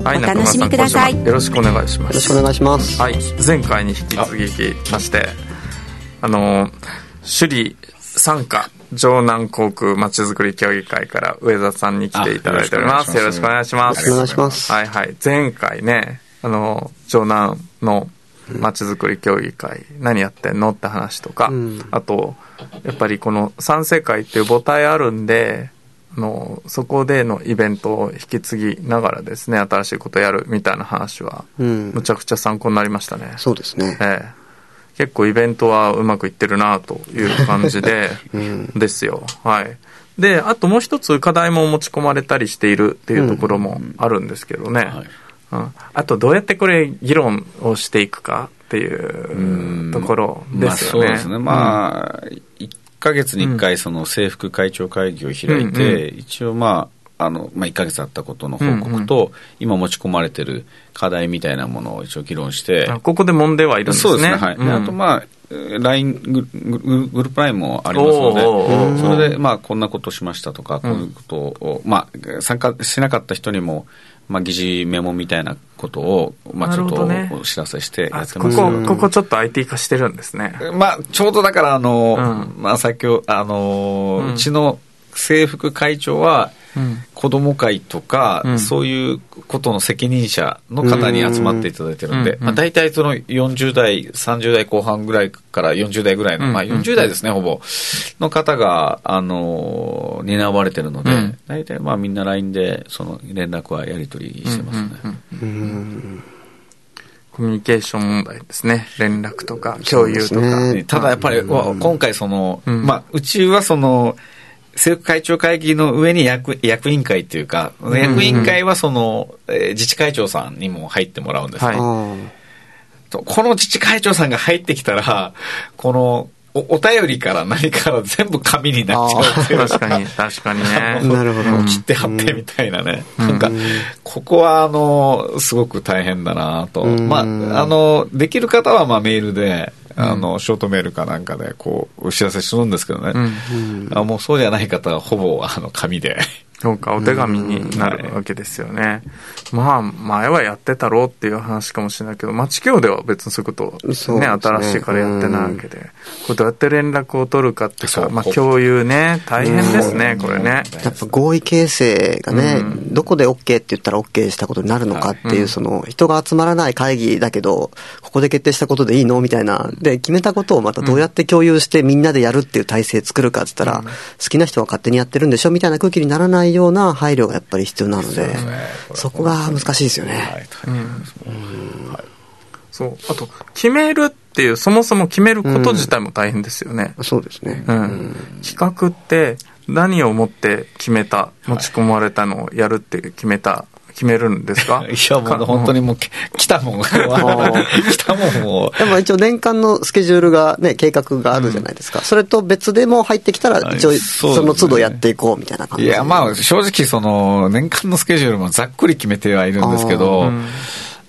お楽しみください。よろしくお願いします。よろしくお願いします。はい前回に引き続きましてあの首里参加城南航空まちづくり協議会から上田さんに来ていただいております。よろしくお願いします。よろしくお願いします。はいはい。前回ねあの城南のまちづくり協議会何やってんのって話とか、うん。あとやっぱりこの三世会っていう母体あるんであのそこでのイベントを引き継ぎながらですね新しいことやるみたいな話はうん。むちゃくちゃ参考になりましたね、そうですね。ええ、結構イベントはうまくいってるなという感じで、ですよ。はい。であともう一つ課題も持ち込まれたりしているっていうところもあるんですけどね、うん。あとどうやってこれ議論をしていくかっていうところですよね、まあ、そうですね。まあ、1ヶ月に1回、その制服会長会議を開いて、一応まあ、あの、まあ、1ヶ月あったことの報告と、今持ち込まれてる課題みたいなものを一応議論して、あここで揉んではいるんですね。そうですね。はい。でうん。あと、まあ、えー LINE グループ LINE もありますので、ー。それで、まあ、こんなことしましたとか、こういうことを、まあ、参加しなかった人にも、まあ、議事メモみたいなことを、まあ、ちょっとお知らせしてやあってこます。よこここちょっと IT 化してるんですね。まあ、ちょうどだから、あの、うまあ、先ほど、あの、ううんちの制服会長は、うん子ども会とか、うん。そういうことの責任者の方に集まっていただいてるんで、うんまあ、大体その40代、30代後半ぐらいから40代ぐらいの、うんまあ40代ですね、ほぼ、の方が、あの、担われてるので、うん。大体まあみんな LINE で、その連絡はやり取りしてますね。うんうんうんコミュニケーション問題ですね。連絡とか共有とか、ねただやっぱり、わ今回その、うん。まあ、うちはその、政府会長会議の上に役役員会っていうか、役員会はその、えー自治会長さんにも入ってもらうんですね、はい。この自治会長さんが入ってきたら、この、おお便りから何から全部紙になっちゃうっていう確かに確かにね。なるほど。切って貼ってみたいなね。うん。なんか、ここはあの、すごく大変だなと。うん。まあ、あの、できる方はまあメールで、あの、ショートメールかなんかで、こう、お知らせするんですけどね。うんあもうそうじゃない方はほぼ、あの、紙で。そうかお手紙になるわけですよね、まあ前はやってたろうっていう話かもしれないけど町協では別にそういうことねね。新しいからやってないわけで。これどうやって連絡を取るかっていうかまあ共有ね大変ですねこれね。ーやっぱ合意形成がね、うん。どこで OK って言ったら OK したことになるのかっていう、うん。その人が集まらない会議だけど、ここで決定したことでいいの？みたいな。で、決めたことをまたどうやって共有してみんなでやるっていう体制作るかって言ったら、好きな人は勝手にやってるんでしょ？みたいな空気にならないような配慮がやっぱり必要なので、そこが難しいですよね。はい。そう。あと決めるっていうそもそも決めること自体も大変ですよね、そうですね。うん。企画って何をもって決めた持ち込まれたのをやるって決めた決めるんですか？いや、もう本当にもう、き来たもん。来たもんを。でも一応年間のスケジュールがね、計画があるじゃないですか。それと別でも入ってきたら、一応はいその都度やっていこうみたいな感じ。でいや、まあ、正直、その、年間のスケジュールもざっくり決めてはいるんですけど、うん、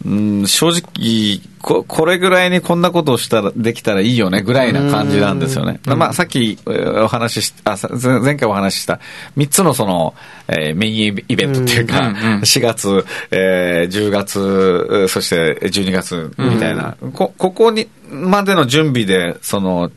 正直こ、これぐらいにこんなことをしたら、できたらいいよね、ぐらいな感じなんですよね。まあ、さっきえーお話ししあ、さ前前回お話しした、3つのその、えーメインイベントっていうか、うんうんうん。4月、えー10月、えーそして12月みたいな、こ、ここに、までの準備で、その、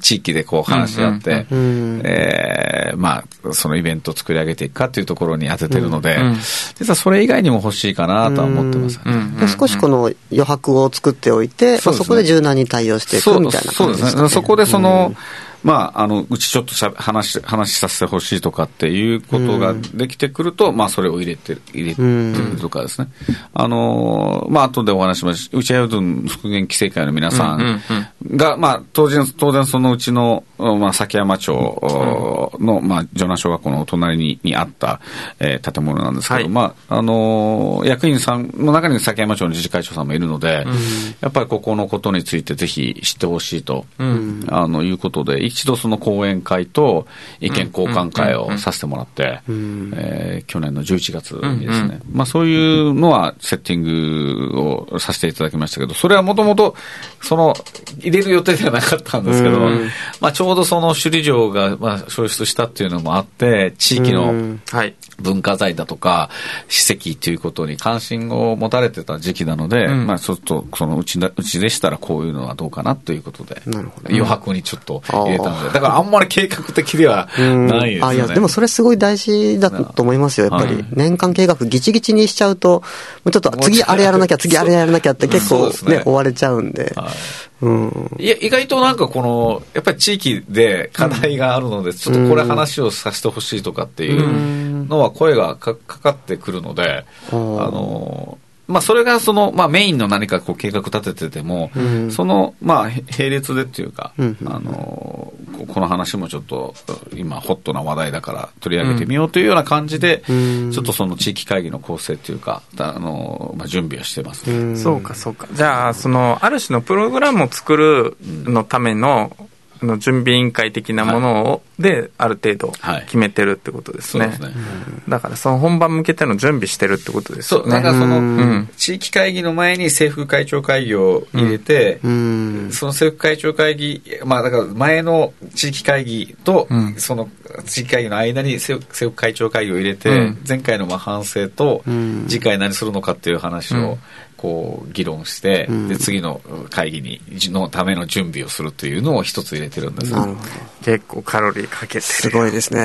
地域でこう話し合って、んえーまあ、そのイベントを作り上げていくかっていうところに当ててるので、うん実はそれ以外にも欲しいかなとは思ってますよね。うんで少しこの余白を作っておいて、そねまあそこで柔軟に対応していくみたいなそう感じですか、ね。ですね。そこでその、まあ、あの、うちちょっとしゃ話し、話させてほしいとかっていうことができてくると、まあ、それを入れてる、入れてるとかですね。あの、まあ、後でお話します。うちはうどん復元規制会の皆さんが、まあ、当然、当然そのうちの、まあ、崎山町の、まあ、城南小学校のお隣ににあった、えー、建物なんですけど、はい、まあ、あの、役員さんの中に崎山町の自治会長さんもいるので、やっぱりここのことについてぜひ知ってほしいと、あの、いうことで、一度その講演会と意見交換会をさせてもらって、え去年の11月にですね、まあそういうのはセッティングをさせていただきましたけど、それはもともと、その、入れる予定ではなかったんですけど、まあちょうどその首里城が、まあ、消失したっていうのもあって、地域の文化財だとか、史跡ということに関心を持たれてた時期なので、まあちょっと、そのうちうちでしたらこういうのはどうかなということで、余白にちょっと入れたので、だからあんまり計画的ではないですね。あいや、でもそれすごい大事だと思いますよ、やっぱり。年間計画ギチギチにしちゃうと、ちょっと次あれやらなきゃ、次あれやらなきゃって結構ね、追われちゃうんで。うん、いや意外となんかこのやっぱり地域で課題があるので、ちょっとこれ話をさせてほしいとかっていうのは声がかかってくるので、あのまあ、それがその、まあ、メインの何かこう計画立ててても、うん、その、まあ、並列でっていうか、うん、あの、この話もちょっと、今、ホットな話題だから取り上げてみようというような感じで、うん、ちょっとその地域会議の構成っていうか、あの、まあ、準備をしてます、ね、そうか、そうか。じゃあ、その、ある種のプログラムを作るのための、の準備委員会的なものを、で、ある程度決めてるってことですね。ですね。だからその本番向けての準備してるってことですよね。そう、だからその、地域会議の前に政府会長会議を入れて、その政府会長会議、まあだから前の地域会議と、その地域会議の間に政府会長会議を入れて、前回のまあ反省と、次回何するのかっていう話を、こう議論して、うん、で次の会議にのための準備をするというのを一つ入れてるんです。なるほど。結構カロリーかけて。るすごいですね、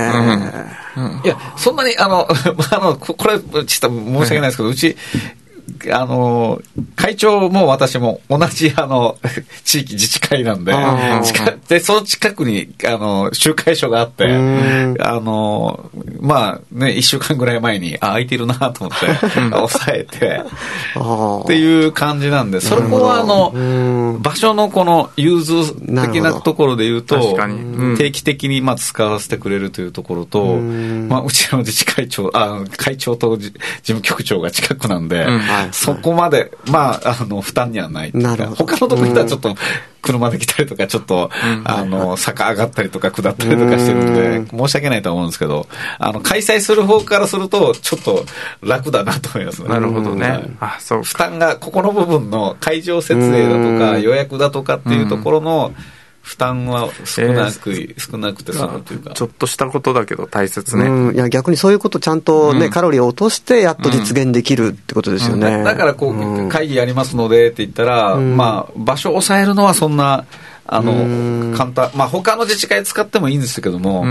うん。うん、いやそんなにあの あのこれちょっと申し訳ないですけど、うちあの、会長も私も同じ、あの、地域自治会なんで、で、その近くに、あの、集会所があって、あの、まあね、一週間ぐらい前に、あ、空いてるなと思って、抑えて、っていう感じなんで、そこはあの、場所のこの融通的なところで言うと、定期的にまあ使わせてくれるというところと、まあ、うちの自治会長、あ、会長と事務局長が近くなんで、そこまで、まあ、あの、負担にはない。他のところはちょっと、車で来たりとか、ちょっと、あの、坂上がったりとか下ったりとかしてるんで、申し訳ないと思うんですけど、あの、開催する方からすると、ちょっと楽だなと思いますね。なるほどね。あ、そう。負担が、ここの部分の会場設営だとか、予約だとかっていうところの、負担は少なく、えー、少なくて済むというか。ちょっとしたことだけど大切ね。うん、いや、逆にそういうことちゃんとね、うん、カロリーを落としてやっと実現できるってことですよね。うん、だからこう、会議やりますのでって言ったら、まあ、場所を抑えるのはそんな、あの、簡単、まあ他の自治会使ってもいいんですけども、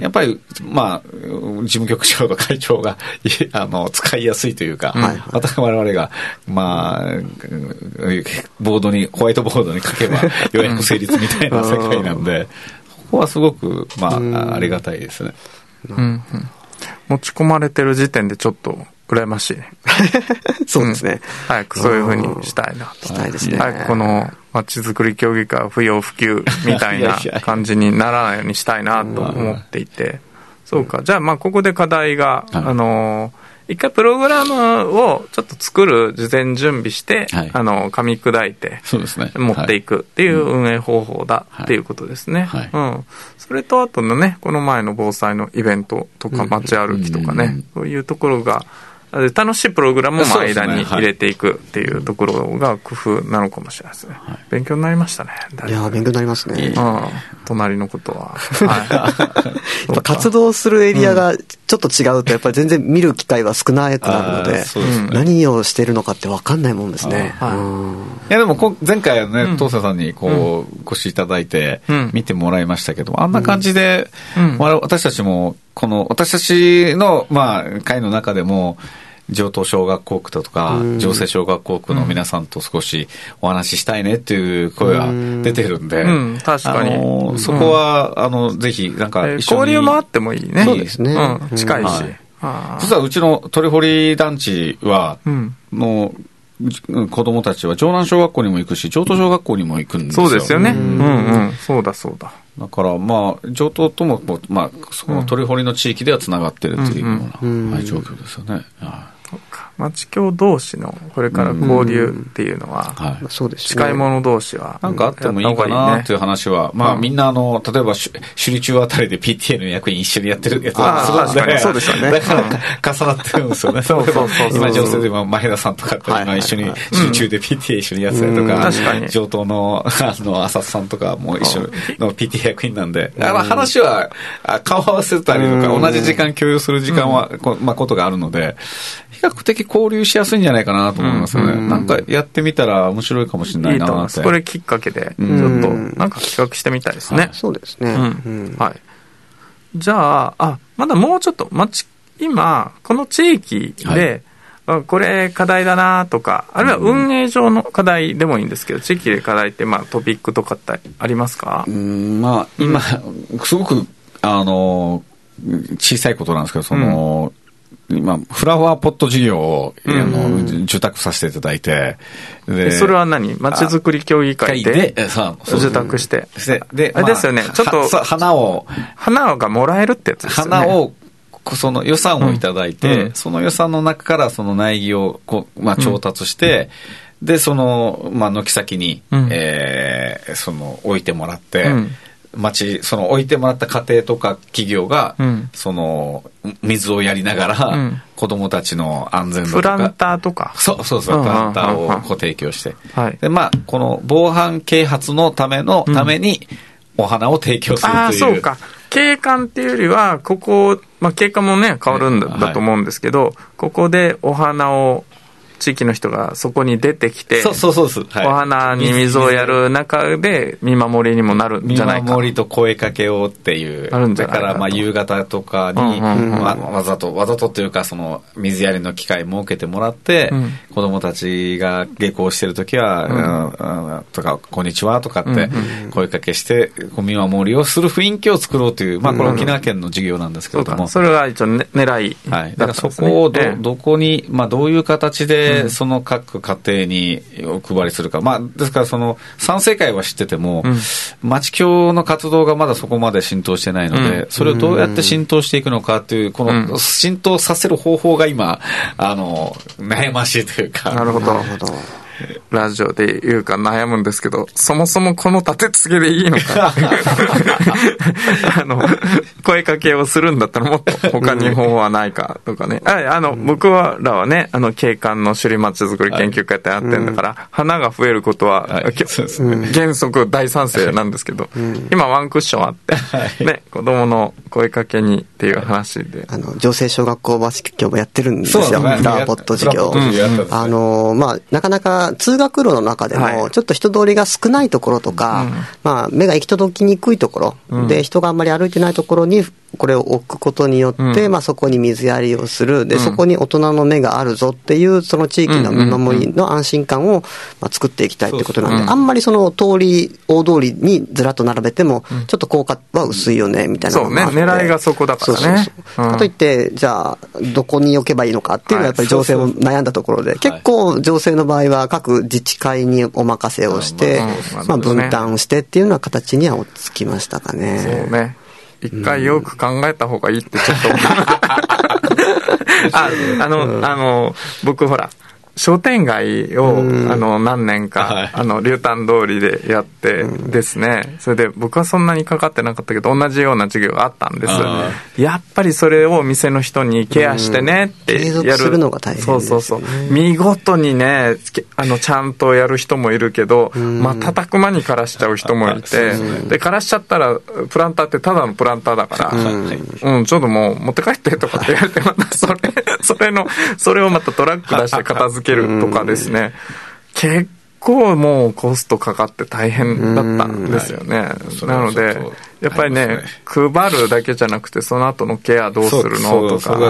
やっぱり、まあ、事務局長と会長が、あの、使いやすいというか、うん、また我々が、まあ、ボードに、ホワイトボードに書けば 予約成立みたいな世界なんで、ここはすごく、まあ、ありがたいですね。うんうん、持ち込まれてる時点でちょっと、羨ましい。ね。そうですね、うん、早くそういうふうにしたいなと。したいですね。早くこの街づくり協議会不要不急みたいな 感じにならないようにしたいなと思っていて。そうか。じゃあ、まあ、ここで課題が、はい、あの一回プログラムをちょっと作る事前準備して、はい、あの噛み砕いてそうですね。持っていくっていう運営方法だっていうことですね、はい、うん、それとあとのねこの前の防災のイベントとか街歩きとかね、そういうところが楽しいプログラムも間に入れていくっていうところが工夫なのかもしれないですね。はい、勉強になりましたね。いや勉強になりますね。うん、隣のことは。はい、や活動するエリアがちょっと違うと、やっぱり全然見る機会は少なくなるので、何をしてるのかって分かんないもんですね。い。やでも前回ね、東瀬さんにこう、ご視いただいて、見てもらいましたけど、あんな感じで、私たちも、この、私たちの、まあ、会の中でも、上東小学校区だとか、上西小学校区の皆さんと少しお話ししたいねっていう声が出てるんで、うん確かにあのそこは、あの、ぜひ、なんかえー。交流もあってもいいね。そうですねうん、近いし。はい実はうちの鳥堀団地は、うんのう子供たちは城南小学校にも行くし、上東小学校にも行くんですよ。そうですよね。うんうん。そうだそうだ。だから、まあ、上東ともまあ、その鳥堀の地域ではつながってるっていうような、はい状況ですよね。はそうか。町協同士のこれから交流っていうのは、い。そうですね。近い者同士は。なんかあってもいいかなっていう話は、まあみんなあの、例えばし首里中あたりで PTA の役員一緒にやってるやつはそうですよね。だから重なってるんですよね。そうそうそう今女性でも前田さんとかとはいはいは一緒に首里中で PTA 一緒にやってたりとうん。か、確かに。上東のあの浅津さんとかも一緒の PTA 役員なんで、あまあ話はあ顔合わせたりとか同じ時間共有する時間は、こまあことがあるので、比較的交流しやすいんじゃないかなと思いますよね。なんかやってみたら面白いかもしれないいいと思います。なって。これきっかけで、ちょっと、なんか企画してみたいですね。そうですね。うんうんはい。じゃあ、あ、まだもうちょっと、町、今、この地域で、あこれ課題だなとか、あるいは運営上の課題でもいいんですけど、地域で課題って、まあトピックとかってありますか？うんまあ、今、すごく、あの、小さいことなんですけど、その、今、フラワーポット事業を、あの、受託させていただいて、でそれは何？町づくり協議会で受託して。で、であれですよね。ちょっと花を、花がもらえるってやつですよね。花を、こその予算をいただいて、うん。その予算の中からその苗木をこう、まあ、調達して、で、その、まあ、軒先に、うん。えーその、置いてもらって、うん町、その置いてもらった家庭とか企業が、うんその、水をやりながら、うん子供たちの安全。プランターとか。そうそうそう、うんプランターをこう提供して。はいで、まあ、この防犯啓発のための、ために、お花を提供するという。ああ、そうか。景観っていうよりは、ここ、まあ、景観もね、変わるんだと思うんですけど、ここでお花を、地域の人がそこに出てきて、そうそうそうです。はいお花に水をやる中で見守りにもなるん見じゃないか。守りと声かけをっていう。あるんじゃないかとだから、まあ、夕方とかに、うんうんうんわわざと、わざとというか、その、水やりの機会設けてもらって、うん子供たちが下校してるときは、うんうんとか、こんにちはとかって、声かけして、見守りをする雰囲気を作ろうという、まあ、これは沖縄県の事業なんですけ。れども。それが一応、ね、狙いはい。だだからそ。こをど、ええどこに、まあどういう形で、その各家庭にお配りするか。まあ、ですからその、賛成会は知ってても、町協の活動がまだそこまで浸透してないので、うんそれをどうやって浸透していくのかっていう、こうんの浸透させる方法が今、あの、悩ましいというか。なるほど。ラジオで言うか悩むんですけど、そもそもこの立て付けでいいのか。あの、声かけをするんだったらもっと他に方法はないかとかね。ああの、僕らはね、あの、景観の首里町づくり研究会ってやってんだから、花が増えることは、はい原則大賛成なんですけど、今ワンクッションあって、ね、子供の声かけにっていう話で。あの、女性小学校バスケ協もやってるんですよ。フそうなんですね。ラワーポット授業あの、まあ、なかなか通学路の中ではい。も、ちょっと人通りが少ないところとか、まあ、目が行き届きにくいところ、で、人があんまり歩いてないところに、これを置くことによって、うん。まあ、そこに水やりをする。で、うん。そこに大人の目があるぞっていう、その地域の見守りの安心感を、まあ、作っていきたいってことなんで、そうそう。あんまりその通り、大通りにずらっと並べても、ちょっと効果は薄いよね、みたいなのそうね。狙いがそこだからね。かといって、じゃあ、どこに置けばいいのかっていうのはやっぱり情勢も悩んだところで、結構情勢の場合は各自治会にお任せをしてうん、まあ分担してっていうような形には落ち着きましたかそうね。ね。一回よく考えた方がいいってちょっと思う。あ、あの、あの、僕ほら、商店街を、あの、何年か、はい。あの、竜丹通りでやってですね、それで僕はそんなにかかってなかったけど、同じような授業があったんですあ。やっぱりそれを店の人にケアしてねってやる。るそうそうそう。見事にね、けあの、ちゃんとやる人もいるけど、まあ、叩く間に枯らしちゃう人もいて、で、枯らしちゃったら、プランターってただのプランターだから、うん、ちょっともう持って帰ってとかって言われて、またそれ、それの、それをまたトラック出して片付けるとかですね、結構もうコストかかって大変だったんですよね。はいなのでやっぱりね、配るだけじゃなくて、その後のケアどうするのとか、あと、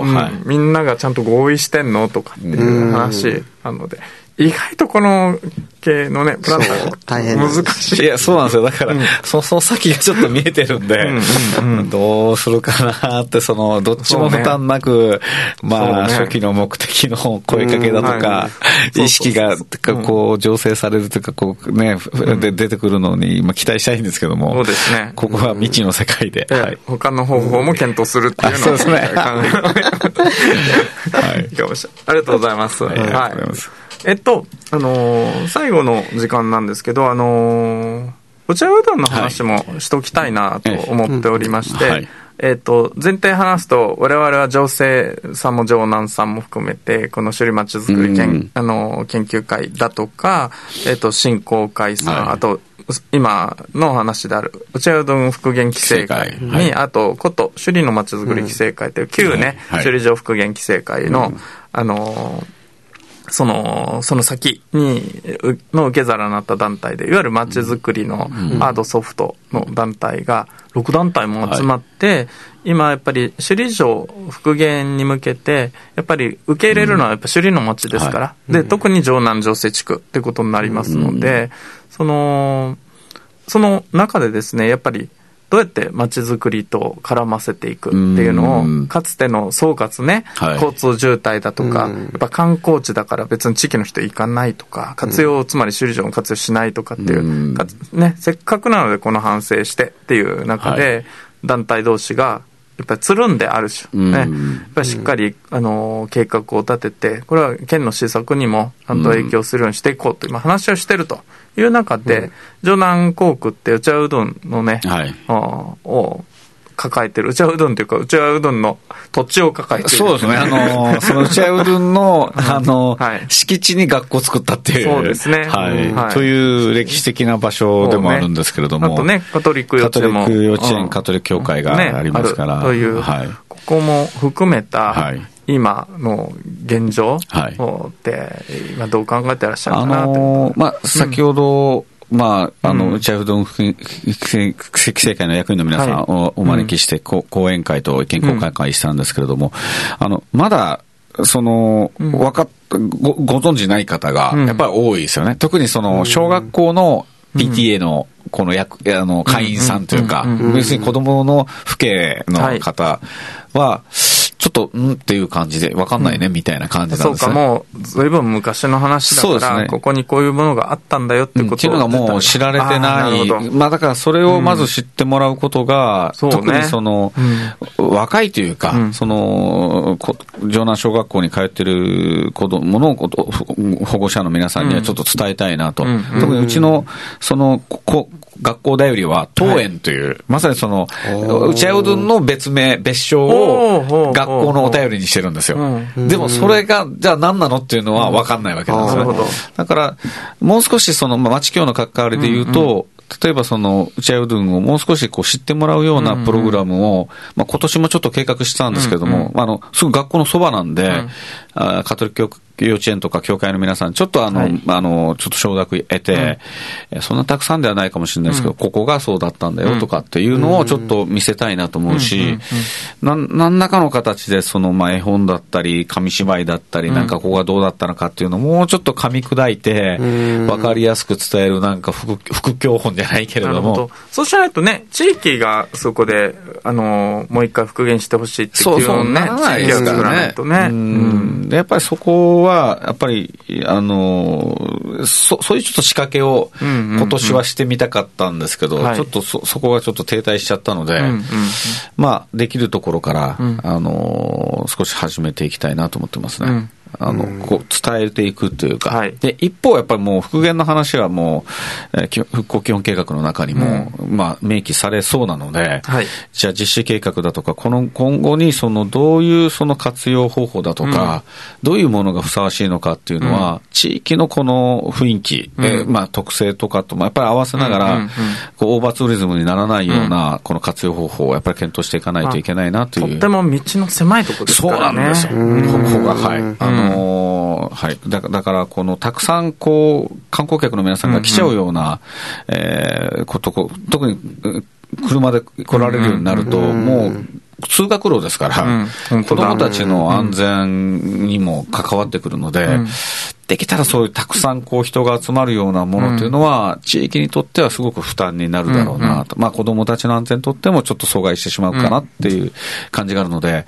はい。みんながちゃんと合意してんのとかっていう話なので、意外とこの系のね、プランタ大変ー難しい。いや、そうなんですよ。だから、そその先がちょっと見えてるんで、どうするかなって、その、どっちも負担なく、まあ、ね初期の目的の声かけだとうんはか、い意識が、かこう、醸成されるというか、こう、ね、で出てくるのに、まあ、期待したいんですけども、そうですね。ここは未知の世界で、ええはい。他の方法も検討するっていうのをあそうですね。考えい。い。かもしれないありがとうございます。はいえっと、あのー最後の時間なんですけど、あのーお茶うどんの話もしときたいなと思っておりまして、はいはい。えっと、前提話すと、我々は情勢さんも城南さんも含めて、この首里町づくり研,、うん。あの研究会だとか、えっと、振興会さん、はい。あと、今の話である、お茶うどん復元規制会に、はい。あと、こと、首里の町づくり規制会という旧ね、はい。首里城復元規制会の、あのーその、その先に、うの受け皿になった団体で、いわゆる街づくりのハードソフトの団体が、6団体も集まって、今やっぱり首里城復元に向けて、やっぱり受け入れるのはやっぱ首里の町ですから、で、特に城南城西地区ってことになりますので、その、その中でですね、やっぱり、どうやって街づくりと絡ませていくっていうのうん。を、かつての総括ね、はい。交通渋滞だとか、やっぱ観光地だから別に地域の人行かないとか、活用、つまり首里城を活用しないとかっていう、ね、せっかくなのでこの反省してっていう中で、団体同士が、やっぱりつるんである種、ね、やうんっぱりしっかり、あの、計画を立てて、これは県の施策にもちゃんと影響するようにしていこうと今話をしてるという中で、城南航空ってお茶うどんのね、はい。あを抱えてる、うちわうどんというか、うちわうどんの土地を抱えてる。そうですね。あの、その内屋うどんの、あの、はい敷地に学校を作ったっていう。そうですねはい。はいという歴史的な場所でもあるんですけれども。あとね、カトリック幼カトリ稚園も。ック幼稚園、うんカトリック教会がねありますから。あるという、はい。ここも含めた、はい今の現状はいって、今どう考えてらっしゃるあかなと。のーまあ、先ほど、まあ、あの、うん。内屋うどん規制規制会の役員の皆さんはい。をお招きして、こう講演会と意見交換会したんですけれども、あの、まだ、その、ん。わかっ、ご、ご存知ない方がうん、やっぱり多いですよね。特にその、小学校の PTA の、この役、あの、会員さんというかうん。うん。うん、別に子供の父兄の方は、ちょっと、うん？っていう感じで、わかんないね、みたいな感じなんそうか。もう、ずいぶん昔の話だから、ね。ここにこういうものがあったんだよってことうんっていうのがもう知られてない。るほど。まあだからそれをまず知ってもらうことが、そうね。特にその、若いというか、うん。その、こ城南小学校に通ってる子供のこと保護者の皆さんにはちょっと伝えたいなと。うん。特にうちの、その、こ学校だよりは、東園という、まさにその、内屋うどんの別名、別称を学校のお便りにしてるんですよ。うん。でもそれが、じゃあ何なのっていうのは分かんないわけなんですね。だから、もう少しその、まあ、町協の関わりで言うと、例えばその、内屋うどんをもう少しこう知ってもらうようなプログラムを、まあ今年もちょっと計画したんですけども、まああの、すぐ学校のそばなんで、あカトリック教幼稚園とか教会の皆さん、ちょっとあの、はい。あの、ちょっと承諾得て、えそんなたくさんではないかもしれないですけど、ここがそうだったんだよとかっていうのをちょっと見せたいなと思うし、なん何らかの形でその、まあ絵本だったり、紙芝居だったり、なんかここがどうだったのかっていうのをもうちょっと噛み砕いて、わかりやすく伝えるなんか副副教本じゃないけれども。そうしないとね、地域がそこで、あの、もう一回復元してほしいっていうのをね、ならないですか地域を作ら。ないとね。うん。でやっぱりそこは、やっぱり、あの、そそういうちょっと仕掛けをうんうんうん。今年はしてみたかったんですけど、はい。ちょっとそ、そこがちょっと停滞しちゃったので、うんうん。まあ、できるところから、うん。あの、少し始めていきたいなと思ってますね。うんあの、こう、伝えていくというか、はい。で、一方、やっぱりもう復元の話はもう、えーき復興基本計画の中にも、まあ、明記されそうなので、はい。じゃあ実施計画だとか、この今後にそのどういうその活用方法だとか、どういうものがふさわしいのかっていうのは、地域のこの雰囲気、うん。えーまあ特性とかともやっぱり合わせながら、うんうんうん。こうオーバーツーリズムにならないようなこの活用方法をやっぱり検討していかないといけないなという。とっても道の狭いところですそうからね。なんですよ。ここが、はい。あのーはい。だだから、この、たくさん、こう、観光客の皆さんが来ちゃうような、えーこと、こう特に、う車で来られるようになると、もう、通学路ですから、うん。子供たちの安全にも関わってくるので、できたらそういうたくさんこう人が集まるようなものというのは、地域にとってはすごく負担になるだろうなと。まあ子供たちの安全にとってもちょっと阻害してしまうかなっていう感じがあるので、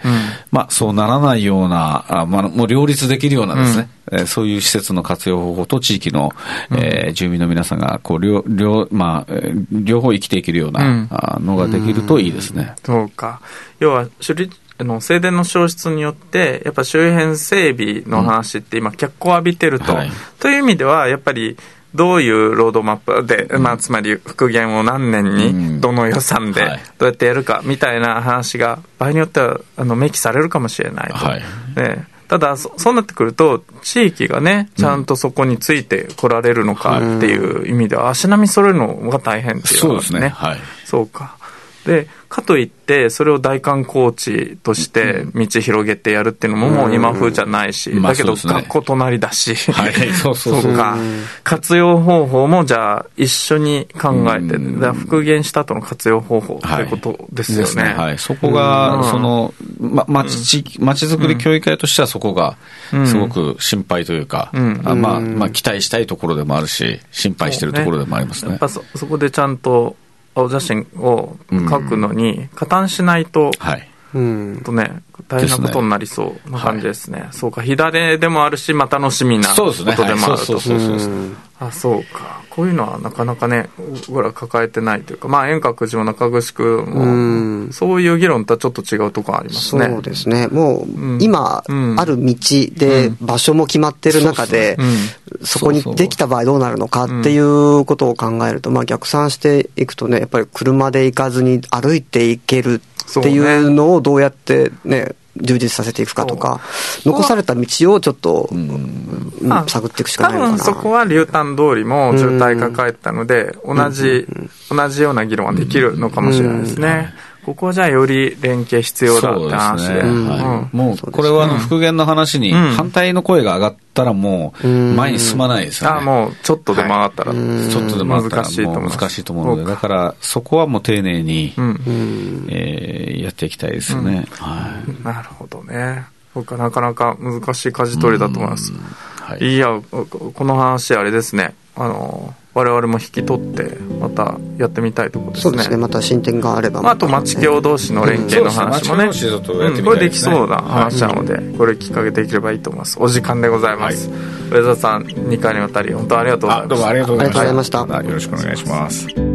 まあそうならないような、あまあもう両立できるようなですね、えーそういう施設の活用方法と地域の、えー住民の皆さんがこう両両,、まあ、えー両方生きていけるような、のができるといいですね。そうか。要は、あの静電の消失によって、やっぱ周辺整備の話って今、脚光を浴びてると。はいという意味では、やっぱり、どういうロードマップで、まあ、つまり復元を何年うんに、どの予算ではい、どうやってやるか、みたいな話が、場合によっては、あの、明記されるかもしれないと。はいねただそ、そうなってくると、地域がね、ちゃんとそこについてこられるのかっていう意味では、足並み揃えるのが大変っていうのがそうですね。はい。そうか。で、かといって、それを大観光地として道広げてやるっていうのももう今風じゃないし、まあだけど学校隣だし、はいそうそう。活用方法もじゃあ一緒に考えて、復元した後の活用方法っていうことですよね。はい。そこが、その、ま、町、町づくり協議会としてはそこが、すごく心配というか、ん。あまあ、まあ、期待したいところでもあるし、心配してるところでもありますね。やっ。ぱそそこでちゃんと青写真を描くのに加担しないと、はい。うん。とね、大変なことになりそうな感じですね。そうか、火種でもあるし、まあ楽しみなことでもあると。あ、そうか。こういうのはなかなかね、僕ら抱えてないというか、まあ遠隔寺も中城区も、そういう議論とはちょっと違うところありますそね。うですね。もう、ん。今、うん。ある道で場所も決まってる中でそこにできた場合どうなるのかっていうことを考えると、まあ逆算していくとね、やっぱり車で行かずに歩いていけるっていうのをどうやってね、充実させていくかとか、残された道をちょっと、うあ探っていくしかない多のかな。分そこは流端通りも渋滞抱えてたので、同じ、同じような議論はできるのかもしれないですね。ここはじゃあより連携必要だって話で。もう、これはあの復元の話に反対の声が上がったらもう、前に進まないですよね。あもうちょっとでも上がったら、ちょっとでもあったら難しいと思う難しいと思うので、だからそこはもう丁寧に、うん。えーやっていきたいですよね。はい。なるほどね。そうか、なかなか難しい舵取りだと思います。はい。いや、ここの話、あれですね。あの、我々も引き取って、またやってみたいところですね。そうですね。また進展があればまあ、あと、町協同士の連携の話もね。うんそうんこれできそうな話なので、これきっかけできればいいと思います。お時間でございます。上澤さん、2回にわたり、本当ありがとうございました。あどうもありがとうございました。ありがとうございましたよろしくお願いします。